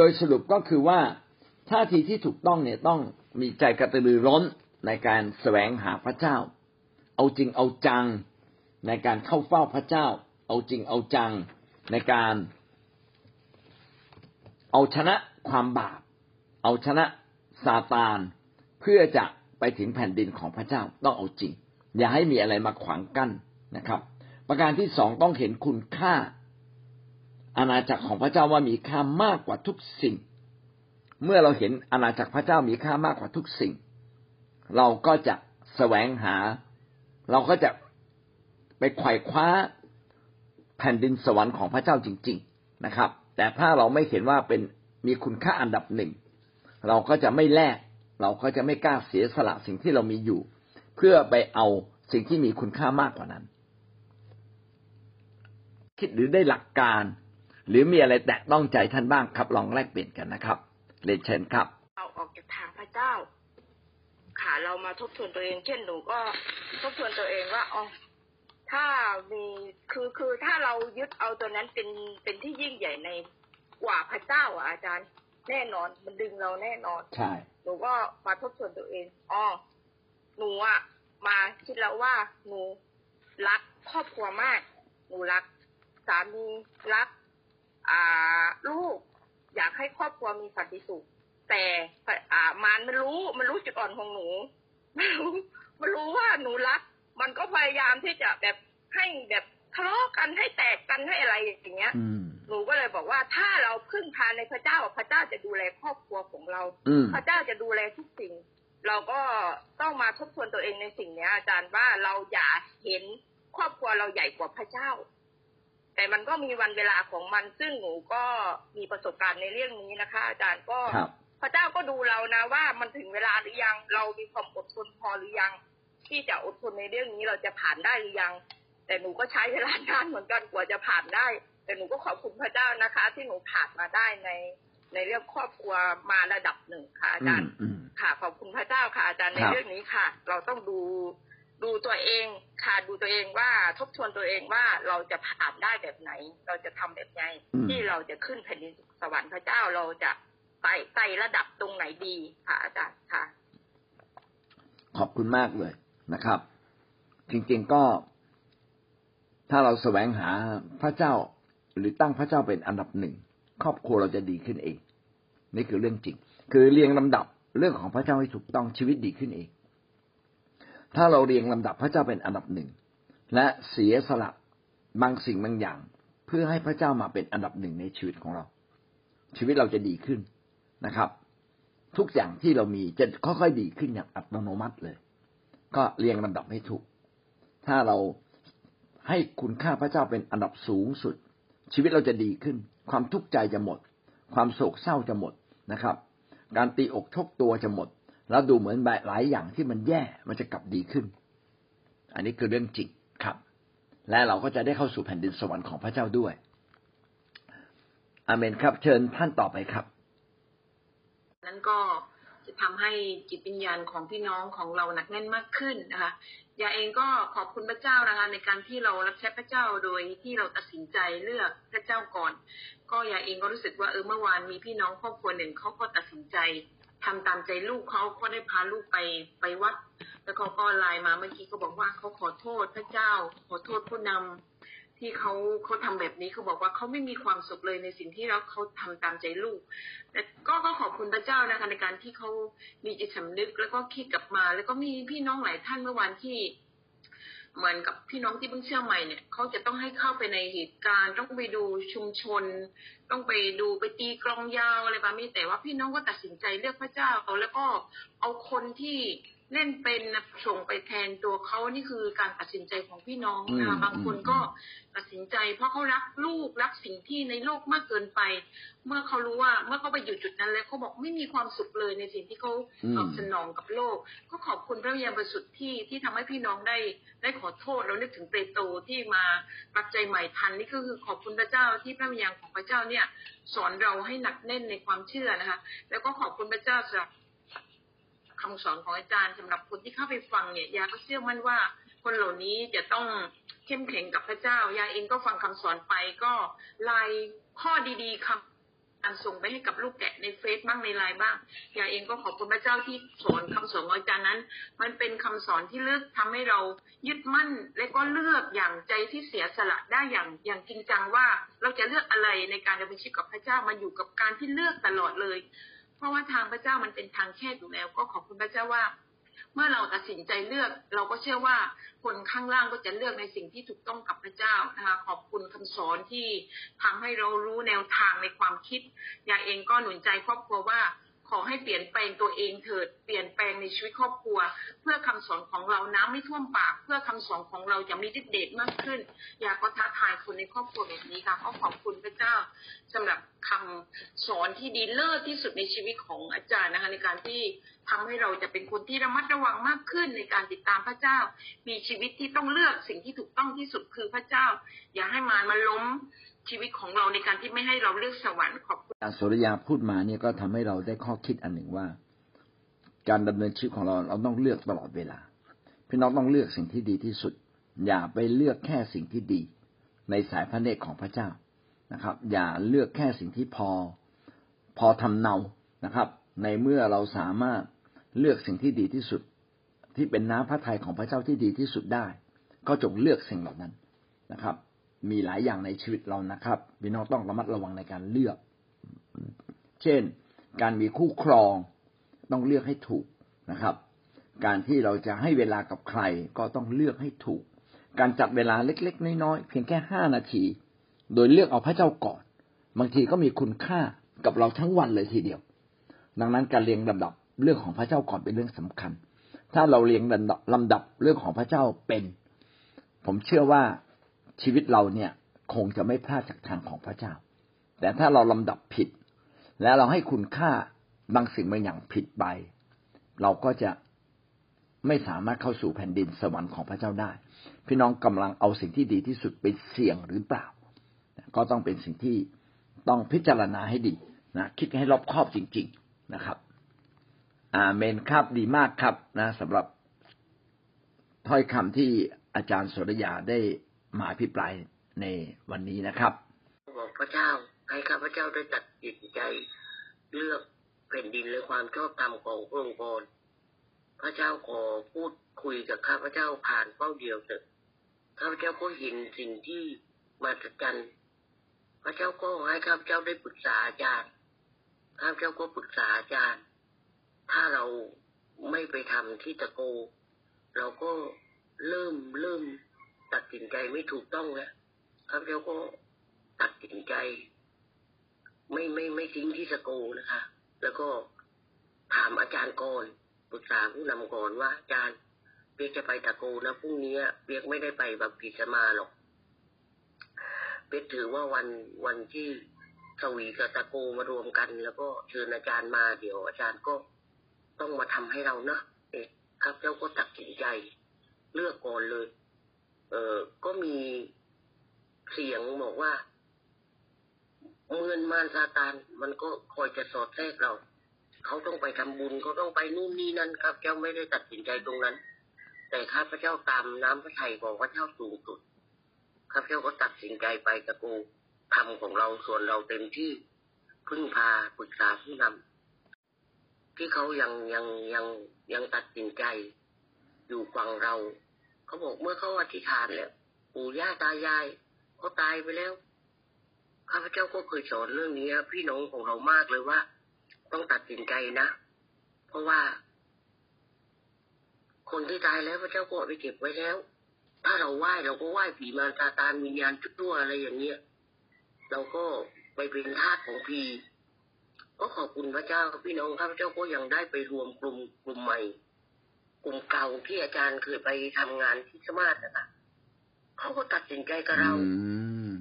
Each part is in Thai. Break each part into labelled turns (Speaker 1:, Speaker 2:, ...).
Speaker 1: ดยสรุปก็คือว่าท่าทีที่ถูกต้องเนี่ยต้องมีใจกระตือรือร้นในการแสวงหาพระเจ้า เอาจริงเอาจังในการเข้าเฝ้าพระเจ้า เอาจริงเอาจังในการเอาชนะความบาป เอาชนะซาตานเพื่อจะไปถึงแผ่นดินของพระเจ้าต้องเอาจริง อย่าให้มีอะไรมาขวางกั้นนะครับ ประการที่สองต้องเห็นคุณค่า อาณาจักรของพระเจ้าว่ามีค่ามากกว่าทุกสิ่ง เมื่อเราเห็นอาณาจักรพระเจ้ามีค่ามากกว่าทุกสิ่ง เราก็จะแสวงหา เราก็จะไปไขว่คว้าแผ่นดินสวรรค์ของพระเจ้าจริง ๆนะครับ แต่ถ้าเราไม่เห็นว่าเป็นมีคุณค่าอันดับหนึ่ง เราก็จะไม่แลกเราก็จะไม่กล้าเสียสละสิ่งที่เรามีอยู่ เพื่อไปเอาสิ่งที่มีคุณค่ามากกว่านั้น คิดหรือได้หลักการ หรือมีอะไรแตะต้องใจท่านบ้างครับ ลองแลกเปลี่ยนกันนะครับเรียนเชิญครับ
Speaker 2: เราออกจากทางพระเจ้า ค่ะเรามาทบทวนตัวเอง เช่นหนูก็ทบทวนตัวเองว่าอ๋อถ้ามีคือคือถ้าเรายึดเอาตัวนั้นเป็นเป็นที่ยิ่งใหญ่ในกว่าพระเจ้าอะอาจารย์แน่นอนมันดึงเราแน่นอน
Speaker 1: ใช่
Speaker 2: หนูก็มาทบทวนตัวเองอ๋อหนูอะมาคิดแล้วว่าหนูรักครอบครัวมาก หนูรัก สามีรักอ่า ลูกอยากให้ครอบครัวมีสันติสุข แต่อ่ามันมันรู้มันรู้จุดอ่อนของหนูมันรู้มันรู้ว่าหนูรัก มันก็พยายามที่จะแบบให้แบบทะเลาะกันให้แตกกันให้อะไรอย่างเงี้ย
Speaker 1: อืม
Speaker 2: หนูก็เลยบอกว่าถ้าเราพึ่งพาในพระเจ้าพระเจ้าจะดูแลครอบครัวของเรา
Speaker 1: อืม
Speaker 2: พระเจ้าจะดูแลทุกสิ่ง เราก็ต้องมาทบทวนตัวเองในสิ่งเนี้ยอาจารย์ว่าเราอย่าเห็นครอบครัวเราใหญ่กว่าพระเจ้า แต่มันก็มีวันเวลาของมัน ซึ่งหนูก็มีประสบการณ์ในเรื่องนี้นะคะ อาจารย์ก็
Speaker 1: ครับ
Speaker 2: พระเจ้าก็ดูเรานะว่ามันถึงเวลาหรือยัง เรามีความอดทนพอหรือยัง ที่จะอดทนในเรื่องนี้เราจะผ่านได้หรือยัง แต่หนูก็ใช้เวลานานเหมือนกันกว่าจะผ่านได้ แต่หนูก็ขอบคุณพระเจ้านะคะ ที่หนูผ่านมาได้ในในเรื่องครอบครัวมาระดับหนึ่งค่ะอาจารย์
Speaker 1: อืม
Speaker 2: ค่ะขอบคุณพระเจ้าค่ะอาจารย์ใน
Speaker 1: ครับ
Speaker 2: เรื่องนี้ค่ะ เราต้องดู ดูตัวเองค่ะดูตัวเองว่าทบทวนตัวเองว่าเราจะผ่านได้แบบไหน เราจะทำแบบไหน
Speaker 1: อืม
Speaker 2: ที่เราจะขึ้นแผ่นดินสวรรค์พระเจ้าเราจะไต่ไต่ระดับตรงไหนดีค่ะอาจารย์ค่ะ
Speaker 1: ขอบคุณมากเลยนะครับ จริงๆก็ถ้าเราแสวงหาพระเจ้าหรือตั้งพระเจ้าเป็นอันดับหนึ่งครอบครัวเราจะดีขึ้นเอง นี่คือเรื่องจริง คือเรียงลำดับเรื่องของพระเจ้าให้ถูกต้องชีวิตดีขึ้นเอง ถ้าเราเรียงลำดับพระเจ้าเป็นอันดับหนึ่งและเสียสละบางสิ่งบางอย่าง เพื่อให้พระเจ้ามาเป็นอันดับหนึ่งในชีวิตของเรา ชีวิตเราจะดีขึ้นนะครับ ทุกอย่างที่เรามีจะค่อยๆดีขึ้นอย่างอัตโนมัติเลย ก็เรียงลำดับให้ถูก ถ้าเราให้คุณค่าพระเจ้าเป็นอันดับสูงสุด ชีวิตเราจะดีขึ้น ความทุกข์ใจจะหมด ความโศกเศร้าจะหมดนะครับ การตีอกชกตัวจะหมด แล้วดูเหมือนหลายอย่างที่มันแย่มันจะกลับดีขึ้น อันนี้คือเรื่องจริงครับ และเราก็จะได้เข้าสู่แผ่นดินสวรรค์ของพระเจ้าด้วยอเมนครับ เชิญท่านต่อไปครับ
Speaker 3: นั้นก็จะทำให้จิตวิญญาณของพี่น้องของเราหนักแน่นมากขึ้นนะคะยาเองก็ขอบคุณพระเจ้านะคะในการที่เรารับใช้พระเจ้าโดยที่เราตัดสินใจเลือกพระเจ้าก่อน ก็ยาเองก็รู้สึกว่าเออเมื่อวานมีพี่น้องครอบครัวหนึ่งเขาก็ตัดสินใจ ทำตามใจลูกเขาก็ได้พาลูกไปไปวัด แล้วเขาก็ไลน์มาเมื่อกี้ก็บอกว่าเขาขอโทษพระเจ้า ขอโทษผู้นำที่เขาเขาทำแบบนี้เขาบอกว่าเขาไม่มีความสุขเลยในสิ่งที่เราเขาทำตามใจลูก แต่ก็ก็ขอบคุณพระเจ้านะคะในการที่เขามีจิตสำนึกแล้วก็คิดกลับมา แล้วก็มีพี่น้องหลายท่านเมื่อวานที่ เหมือนกับพี่น้องที่เพิ่งเชื่อใหม่เนี่ยเขาจะต้องให้เข้าไปในเหตุการณ์ต้องไปดูชุมชน ต้องไปดูไปตีกลองยาวอะไรแบบนี้แต่ว่าพี่น้องก็ตัดสินใจเลือกพระเจ้าแล้วก็เอาคนที่ เล่นเป็นนะส่งไปแทนตัวเขานี่คือการตัดสินใจของพี่น้องนะคะ
Speaker 1: อืม
Speaker 3: บางคนก็ตัดสินใจ เพราะเขารักลูกรักสิ่งที่ในโลกมากเกินไป เมื่อเขารู้ว่าเมื่อเขาไปอยู่จุดนั้นแล้วเขาบอกไม่มีความสุขเลยในสิ่งที่เขา
Speaker 1: อืม
Speaker 3: ตอบสนองกับโลก ก็ขอบคุณพระวิญญาณบริสุทธิ์ที่ที่ทำให้พี่น้องได้ได้ขอโทษแล้วนึกถึงเปโตรที่มาปักใจใหม่ทันนี่ก็คือขอบคุณพระเจ้าที่พระวิญญาณของพระเจ้าเนี่ยสอนเราให้หนักแน่นในความเชื่อนะคะ แล้วก็ขอบคุณพระเจ้าสำหรับ คำสอนของอาจารย์สำหรับคนที่เข้าไปฟังเนี่ยยาก็เชื่อมั่นว่า คนเหล่านี้จะต้องเข้มแข็งกับพระเจ้ายาเองก็ฟังคำสอนไปก็ลายข้อดีๆคการส่งไปให้กับลูกแกะในเฟซบ้างในไลน์บ้างยายเองก็ขอบคุณพระเจ้าที่สอนคำสอนของอาจารย์นั้น มันเป็นคำสอนที่เลือกทำให้เรายึดมั่น และก็เลือกอย่างใจที่เสียสละได้อย่างอย่างจริงจังว่า เราจะเลือกอะไรในการดำเนินชีวิตกับพระเจ้ามาอยู่กับการที่เลือกตลอดเลย เพราะว่าทางพระเจ้ามันเป็นทางแคบอยู่แล้ว ก็ขอบคุณพระเจ้าว่า เมื่อเราตัดสินใจเลือก เราก็เชื่อว่าคนข้างล่างก็จะเลือกในสิ่งที่ถูกต้องกับพระเจ้านะคะขอบคุณคำสอนที่ทำให้เรารู้แนวทางในความคิดยายเองก็หนุนใจครอบครัวว่า ขอให้เปลี่ยนแปลงตัวเองเถิด เปลี่ยนแปลงในชีวิตครอบครัว เพื่อคำสอนของเราน้ำไม่ท่วมปาก เพื่อคำสอนของเราจะมีฤทธิ์เดชมากขึ้น อยากก็ท้าทายคนในครอบครัวแบบนี้ค่ะก็ขอบคุณพระเจ้าสำหรับคำสอนที่ดีเลิศที่สุดในชีวิตของอาจารย์นะคะในการที่ทำให้เราจะเป็นคนที่ระมัดระวังมากขึ้นในการติดตามพระเจ้า มีชีวิตที่ต้องเลือกสิ่งที่ถูกต้องที่สุดคือพระเจ้า อย่าให้มารมาล้ม ชีวิตของเราในการที่ไม่ให้เราเลือกสวรรค์ขอบคุณ
Speaker 1: อาจารย์สุริยาพูดมาเนี่ยก็ทำให้เราได้ข้อคิดอันหนึ่งว่า การดำเนินชีวิตของเราเราต้องเลือกตลอดเวลาพี่น้องต้องเลือกสิ่งที่ดีที่สุด อย่าไปเลือกแค่สิ่งที่ดี ในสายพระเนตรของพระเจ้านะครับ อย่าเลือกแค่สิ่งที่พอ พอทำเนานะครับ ในเมื่อเราสามารถเลือกสิ่งที่ดีที่สุด ที่เป็นน้ำพระทัยของพระเจ้าที่ดีที่สุดได้ ก็จงเลือกสิ่งเหล่านั้นนะครับ มีหลายอย่างในชีวิตเรานะครับพี่น้องต้องระมัดระวังในการเลือก เช่น การมีคู่ครองต้องเลือกให้ถูกนะครับ การที่เราจะให้เวลากับใครก็ต้องเลือกให้ถูก การจัดเวลาเล็กๆน้อยๆเพียงแค่ห้านาที โดยเลือกเอาพระเจ้าก่อน บางทีก็มีคุณค่ากับเราทั้งวันเลยทีเดียว ดังนั้นการเรียงลำดับเรื่องของพระเจ้าก่อนเป็นเรื่องสำคัญ ถ้าเราเรียงลำดับลำดับเรื่องของพระเจ้าเป็น ผมเชื่อว่า ชีวิตเราเนี่ยคงจะไม่พลาดจากทางของพระเจ้า แต่ถ้าเราลำดับผิด และเราให้คุณค่าบางสิ่งบางอย่างผิดไป เราก็จะไม่สามารถเข้าสู่แผ่นดินสวรรค์ของพระเจ้าได้ พี่น้องกำลังเอาสิ่งที่ดีที่สุดไปเสี่ยงหรือเปล่า ก็ต้องเป็นสิ่งที่ต้องพิจารณาให้ดีนะคิดให้รอบคอบจริง ๆนะครับ อาเมนครับดีมากครับนะสำหรับถ้อยคำที่อาจารย์สุรยาได้ มาอภิปรายในวันนี้นะครับ
Speaker 4: บอกพระเจ้าให้ข้าพระเจ้าได้ตัดสินใจเลือกแผ่นดินและความชอบธรรมของพระองค์ก่อนพระเจ้าขอพูดคุยกับข้าพระเจ้าผ่านเป้าเดียวเถอะข้าพเจ้าก็เห็นสิ่งที่มาสัจจันพระเจ้าก็ให้ข้าพเจ้าได้ปรึกษาอาจารย์ข้าพเจ้าก็ปรึกษาอาจารย์ ถ้าเราไม่ไปทำที่ตะโก เราก็เริ่มเริ่ม ตัดสินใจไม่ถูกต้องแล้วข้าพเจ้าก็ตัดสินใจ ไม่ไม่ไม่ทิ้งที่สโกนะคะ แล้วก็ถามอาจารย์ก่อนปรึกษาผู้นำก่อนว่าอาจารย์เปียกจะไปตะโกนะพรุ่งนี้เปียกไม่ได้ไปแบบพิสมาหรอกเปียกถือว่าวันวันที่สวีกับตะโกมารวมกัน แล้วก็เชิญอาจารย์มาเดี๋ยว อาจารย์ก็ต้องมาทำให้เราเนาะเอ๊ะครับเจ้าก็ตัดสินใจ เลือกก่อนเลย เออก็มีเสียงบอกว่าเมือนมารซาตานมันก็คอยจะสอดแทรกเรา เขาต้องไปทำบุญเขาต้องไปนู่นนี่นั่นครับเจ้าไม่ได้ตัดสินใจตรงนั้น แต่ข้าพระเจ้าตามน้ำพระทัยของพระเจ้าสูงสุดข้าพเจ้าก็ตัดสินใจไปตะกูทำของเราส่วนเราเต็มที่พึ่งพาปรึกษาผู้นำที่เขายังยังยังยังตัดสินใจ อยู่ฝั่งเรา เขาบอกเมื่อเขาอธิษฐานแล้วปู่ย่าตายายเขาตายไปแล้วข้าพเจ้าก็เคยสอนเรื่องนี้พี่น้องของเรามากเลยว่า ต้องตัดสินใจนะ เพราะว่า คนที่ตายแล้วพระเจ้าก็ไปเก็บไว้แล้ว ถ้าเราไหว้เราก็ไหว้ผีมารซาตานวิญญาณชั่วอะไรอย่างเงี้ยเราก็ไปเป็นทาสของผีก็ขอบคุณพระเจ้าพี่น้องข้าพเจ้าก็ยังได้ไปรวมกลุ่มกลุ่มใหม่ กลุ่มเก่าที่อาจารย์เคยไปทำงานที่สมาร์ทนะคะเขาก็ตัดสินใจกับเรา
Speaker 1: อืม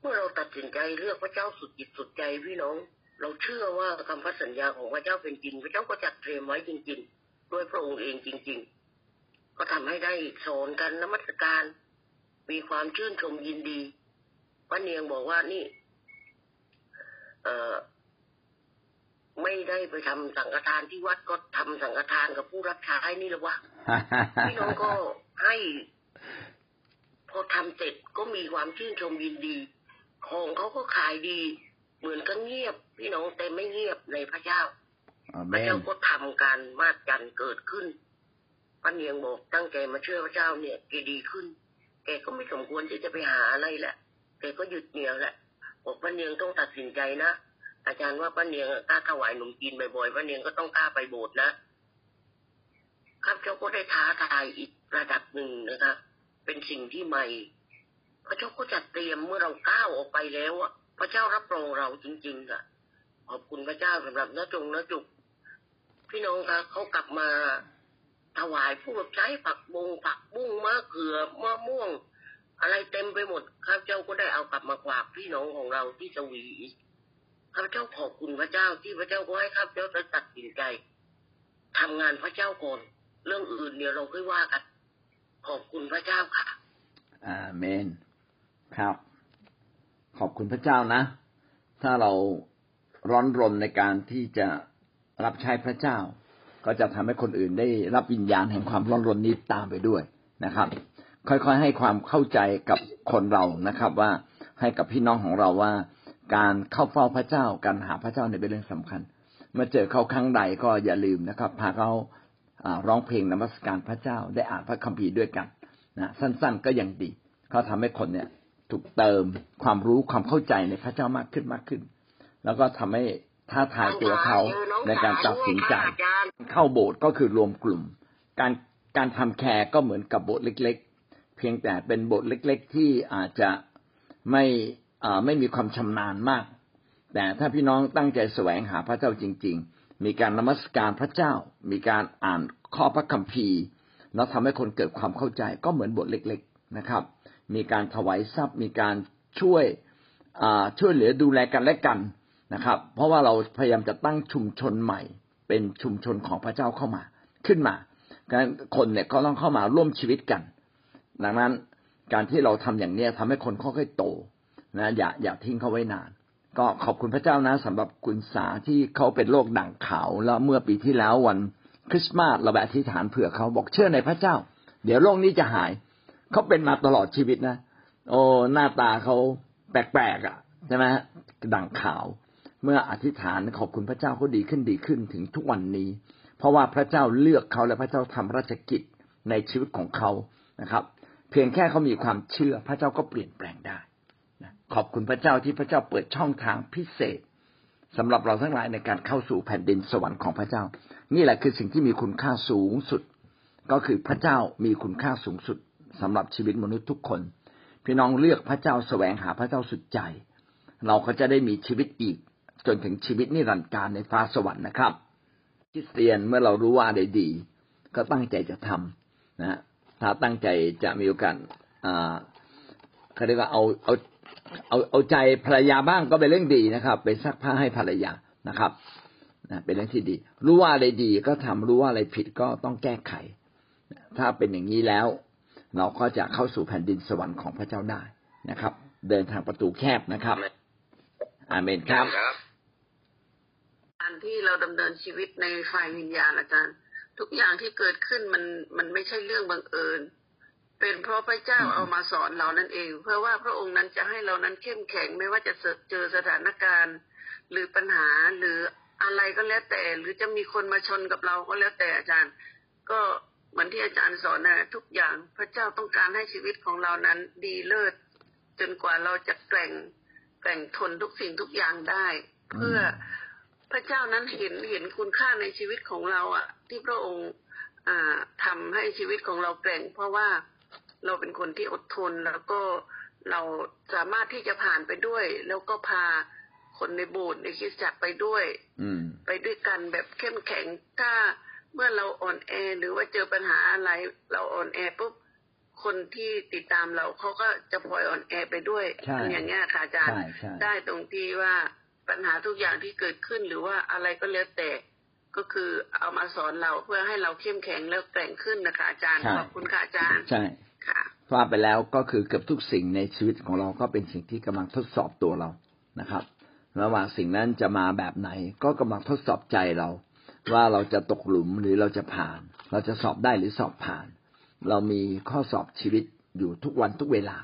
Speaker 4: เมื่อเราตัดสินใจเลือกพระเจ้าสุดจิตสุดใจพี่น้อง เราเชื่อว่าคำพันสัญญาของพระเจ้าเป็นจริง พระเจ้าก็จัดเตรียมไว้จริง ๆ ด้วยพระองค์เองจริง ๆ ก็ทำให้ได้สอนกันนมัสการ มีความชื่นชมยินดีพระเนียงบอกว่านี่ เออ ไม่ได้ไปทำสังฆทานที่วัดก็ทำสังฆทานกับผู้รับใช้นี่แหละวะพี่น้องก็ให้พอทำเสร็จก็มีความชื่นชมยินดี ของเขาก็ขายดี เหมือนก็เงียบ พี่น้องแต่ไม่เงียบในพระเจ้า
Speaker 1: อา
Speaker 4: พ
Speaker 1: เม
Speaker 4: ระเจ้านก็ทำการมาดกันเกิดขึ้นป้าเนียงบอกตั้งแกมาเชื่อพระเจ้าเนี่ยแกดีขึ้น แกก็ไม่สมควรที่จะไปหาอะไรแหละแกก็หยุดเหนียวแหละบอกป้าเนียงต้องตัดสินใจนะ อาจารย์ว่าป้าเนียงกล้าถวายหนุ่มจีนบ่อยๆป้าเนียงก็ต้องกล้าไปโบสถ์นะ ครับเจ้าก็ได้ท้าทายอีกระดับหนึ่งนะครับเป็นสิ่งที่ใหม่พระเจ้าก็จัดเตรียมเมื่อเราก้าวออกไปแล้วอะ พระเจ้ารับรองเราจริงๆอะขอบคุณพระเจ้าสำหรับน้าจงน้าจุก พี่น้องครับเขากลับมาถวายผู้รับใช้ผักบงผักบุ้งมะเขือมะม่วง อะไรเต็มไปหมดข้าพเจ้าก็ได้เอากลับมาฝากพี่น้องของเราที่สวีอีก ข้าพเจ้าขอบคุณพระเจ้าที่พระเจ้าก็ให้ข้าพเจ้าได้ตัดสินใจทำงานพระเจ้าก่อนเรื่องอื่นเดี๋ยวเราค่อยว่ากัน ขอบคุณพระเจ้าค่ะ
Speaker 1: อาเมน ครับ ขอบคุณพระเจ้านะ ถ้าเราร้อนรนในการที่จะรับใช้พระเจ้า ก็จะทำให้คนอื่นได้รับวิญญาณแห่งความร้อนรนนี้ตามไปด้วยนะครับ ค่อยๆให้ความเข้าใจกับคนเรานะครับ ว่าให้กับพี่น้องของเราว่า การเข้าเฝ้าพระเจ้าการหาพระเจ้าเนี่ยเป็นเรื่องสำคัญเมื่อเจอเขาครั้งใดก็อย่าลืมนะครับ พาเขาร้องเพลงนมัสการพระเจ้า ได้อ่านพระคัมภีร์ด้วยกันนะสั้น ๆ ก็ยังดีเขาทำให้คนเนี่ยถูกเติมความรู้ความเข้าใจในพระเจ้ามากขึ้นมากขึ้น แล้วก็ทำให้ท้าทายตัวเขาในการตัดสินใจ เข้าโบสถ์ก็คือรวมกลุ่ม การการทำแคร์ก็เหมือนกับโบสถ์เล็ก ๆ เพียงแต่เป็นโบสถ์เล็ก ๆ ที่อาจจะไม่ ไม่มีความชำนาญมาก แต่ถ้าพี่น้องตั้งใจแสวงหาพระเจ้าจริง ๆ มีการนมัสการพระเจ้า มีการอ่านข้อพระคัมภีร์แล้วทำให้คนเกิดความเข้าใจก็เหมือนบสถ์เล็ก ๆนะครับ มีการถวายทรัพย์ มีการช่วยช่วยเหลือดูแลกันและกันนะครับ เพราะว่าเราพยายามจะตั้งชุมชนใหม่ เป็นชุมชนของพระเจ้าเข้ามาขึ้นมาการคนเนี่ยก็ต้องเข้ามาร่วมชีวิตกัน ดังนั้นการที่เราทำอย่างเนี้ยทำให้คนค่อยๆโต นะอย่าอย่าทิ้งเขาไว้นาน ก็ขอบคุณพระเจ้านะสำหรับคุณสาที่เขาเป็นโรคด่างขาวแล้วเมื่อปีที่แล้ววันคริสต์มาสเราแบบอธิษฐานเผื่อเขาบอกเชื่อในพระเจ้า เดี๋ยวโรคนี้จะหาย เขาเป็นมาตลอดชีวิตนะโอ้หน้าตาเขาแปลกๆอะใช่ไหมด่างขาว เมื่ออธิษฐานขอบคุณพระเจ้าเขาดีขึ้นดีขึ้นถึงทุกวันนี้ เพราะว่าพระเจ้าเลือกเขาและพระเจ้าทำราชกิจในชีวิตของเขานะครับ เพียงแค่เขามีความเชื่อพระเจ้าก็เปลี่ยนแปลงได้ ขอบคุณพระเจ้าที่พระเจ้าเปิดช่องทางพิเศษสำหรับเราทั้งหลายในการเข้าสู่แผ่นดินสวรรค์ของพระเจ้า นี่แหละคือสิ่งที่มีคุณค่าสูงสุด ก็คือพระเจ้ามีคุณค่าสูงสุดสำหรับชีวิตมนุษย์ทุกคน พี่น้องเลือกพระเจ้าแสวงหาพระเจ้าสุดใจ เราก็จะได้มีชีวิตอีก จนถึงชีวิตนิรันดร์การในฟ้าสวรรค์นะครับคริสเตียนเมื่อเรารู้ว่าอะไรดี ก็ตั้งใจจะทำนะถ้าตั้งใจจะมีโอกาสอ่าเขาเรียกว่าเอาเอา เอาเอาใจภรรยาบ้างก็เป็นเรื่องดีนะครับไปซักผ้าให้ภรรยานะครับนะเป็นเรื่องที่ดี รู้ว่าอะไรดีก็ทำรู้ว่าอะไรผิดก็ต้องแก้ไข ถ้าเป็นอย่างนี้แล้ว เราก็จะเข้าสู่แผ่นดินสวรรค์ของพระเจ้าได้นะครับ เดินทางประตูแคบนะครับอาเมนครับ
Speaker 5: การที่เราดำเนินชีวิตในฝ่ายวิญญาณอาจารย์ ทุกอย่างที่เกิดขึ้นมันมันไม่ใช่เรื่องบังเอิญ เป็นเพราะพระเจ้าเอามาสอนเรานั่นเอง เพื่อว่าพระองค์นั้นจะให้เรานั้นเข้มแข็งไม่ว่าจะเจอสถานการณ์ หรือปัญหาหรืออะไรก็แล้วแต่ หรือจะมีคนมาชนกับเราก็แล้วแต่อาจารย์ ก็เหมือนที่อาจารย์สอนนะทุกอย่างพระเจ้าต้องการให้ชีวิตของเรานั้นดีเลิศจนกว่าเราจะแกร่งแกร่งทนทุกสิ่งทุกอย่างได้ เพื่อพระเจ้านั้นเห็นเห็นคุณค่าในชีวิตของเราอะที่พระองค์อ่าทำให้ชีวิตของเราแกร่ง เพราะว่า เราเป็นคนที่อดทนแล้วก็เราสามารถที่จะผ่านไปด้วย แล้วก็พาคนในโบสถ์ในคริสตจักรไปด้วย
Speaker 1: อืม
Speaker 5: ไปด้วยกันแบบเข้มแข็งถ้าเมื่อเราอ่อนแอหรือว่าเจอปัญหาอะไร เราอ่อนแอปุ๊บคนที่ติดตามเราเขาก็จะพลอยอ่อนแอไปด้วย
Speaker 1: ใช่
Speaker 5: อย่างเงี้ยค่ะอาจารย์
Speaker 1: ใช่ใช่
Speaker 5: ได้ตรงที่ว่าปัญหาทุกอย่างที่เกิดขึ้นหรือว่าอะไรก็แล้วแต่ก็คือเอามาสอนเราเพื่อให้เราเข้มแข็งแล้วแกร่งขึ้นนะคะอาจารย์
Speaker 1: ใช่
Speaker 5: ขอบคุณค่ะอาจารย์
Speaker 1: ใช่
Speaker 5: ค่ะ
Speaker 1: ว่าไปแล้วก็คือเกือบทุกสิ่งในชีวิตของเราก็เป็นสิ่งที่กำลังทดสอบตัวเรานะครับระหว่างสิ่งนั้นจะมาแบบไหน ก็กำลังทดสอบใจเรา ว่าเราจะตกหลุมหรือเราจะผ่าน เราจะสอบได้หรือสอบผ่าน เรามีข้อสอบชีวิตอยู่ทุกวันทุกเวลา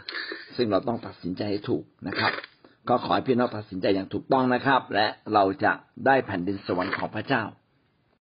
Speaker 1: ซึ่งเราต้องตัดสินใจให้ถูกนะครับ ก็ขอให้พี่น้องตัดสินใจอย่างถูกต้องนะครับ และเราจะได้แผ่นดินสวรรค์ของพระเจ้า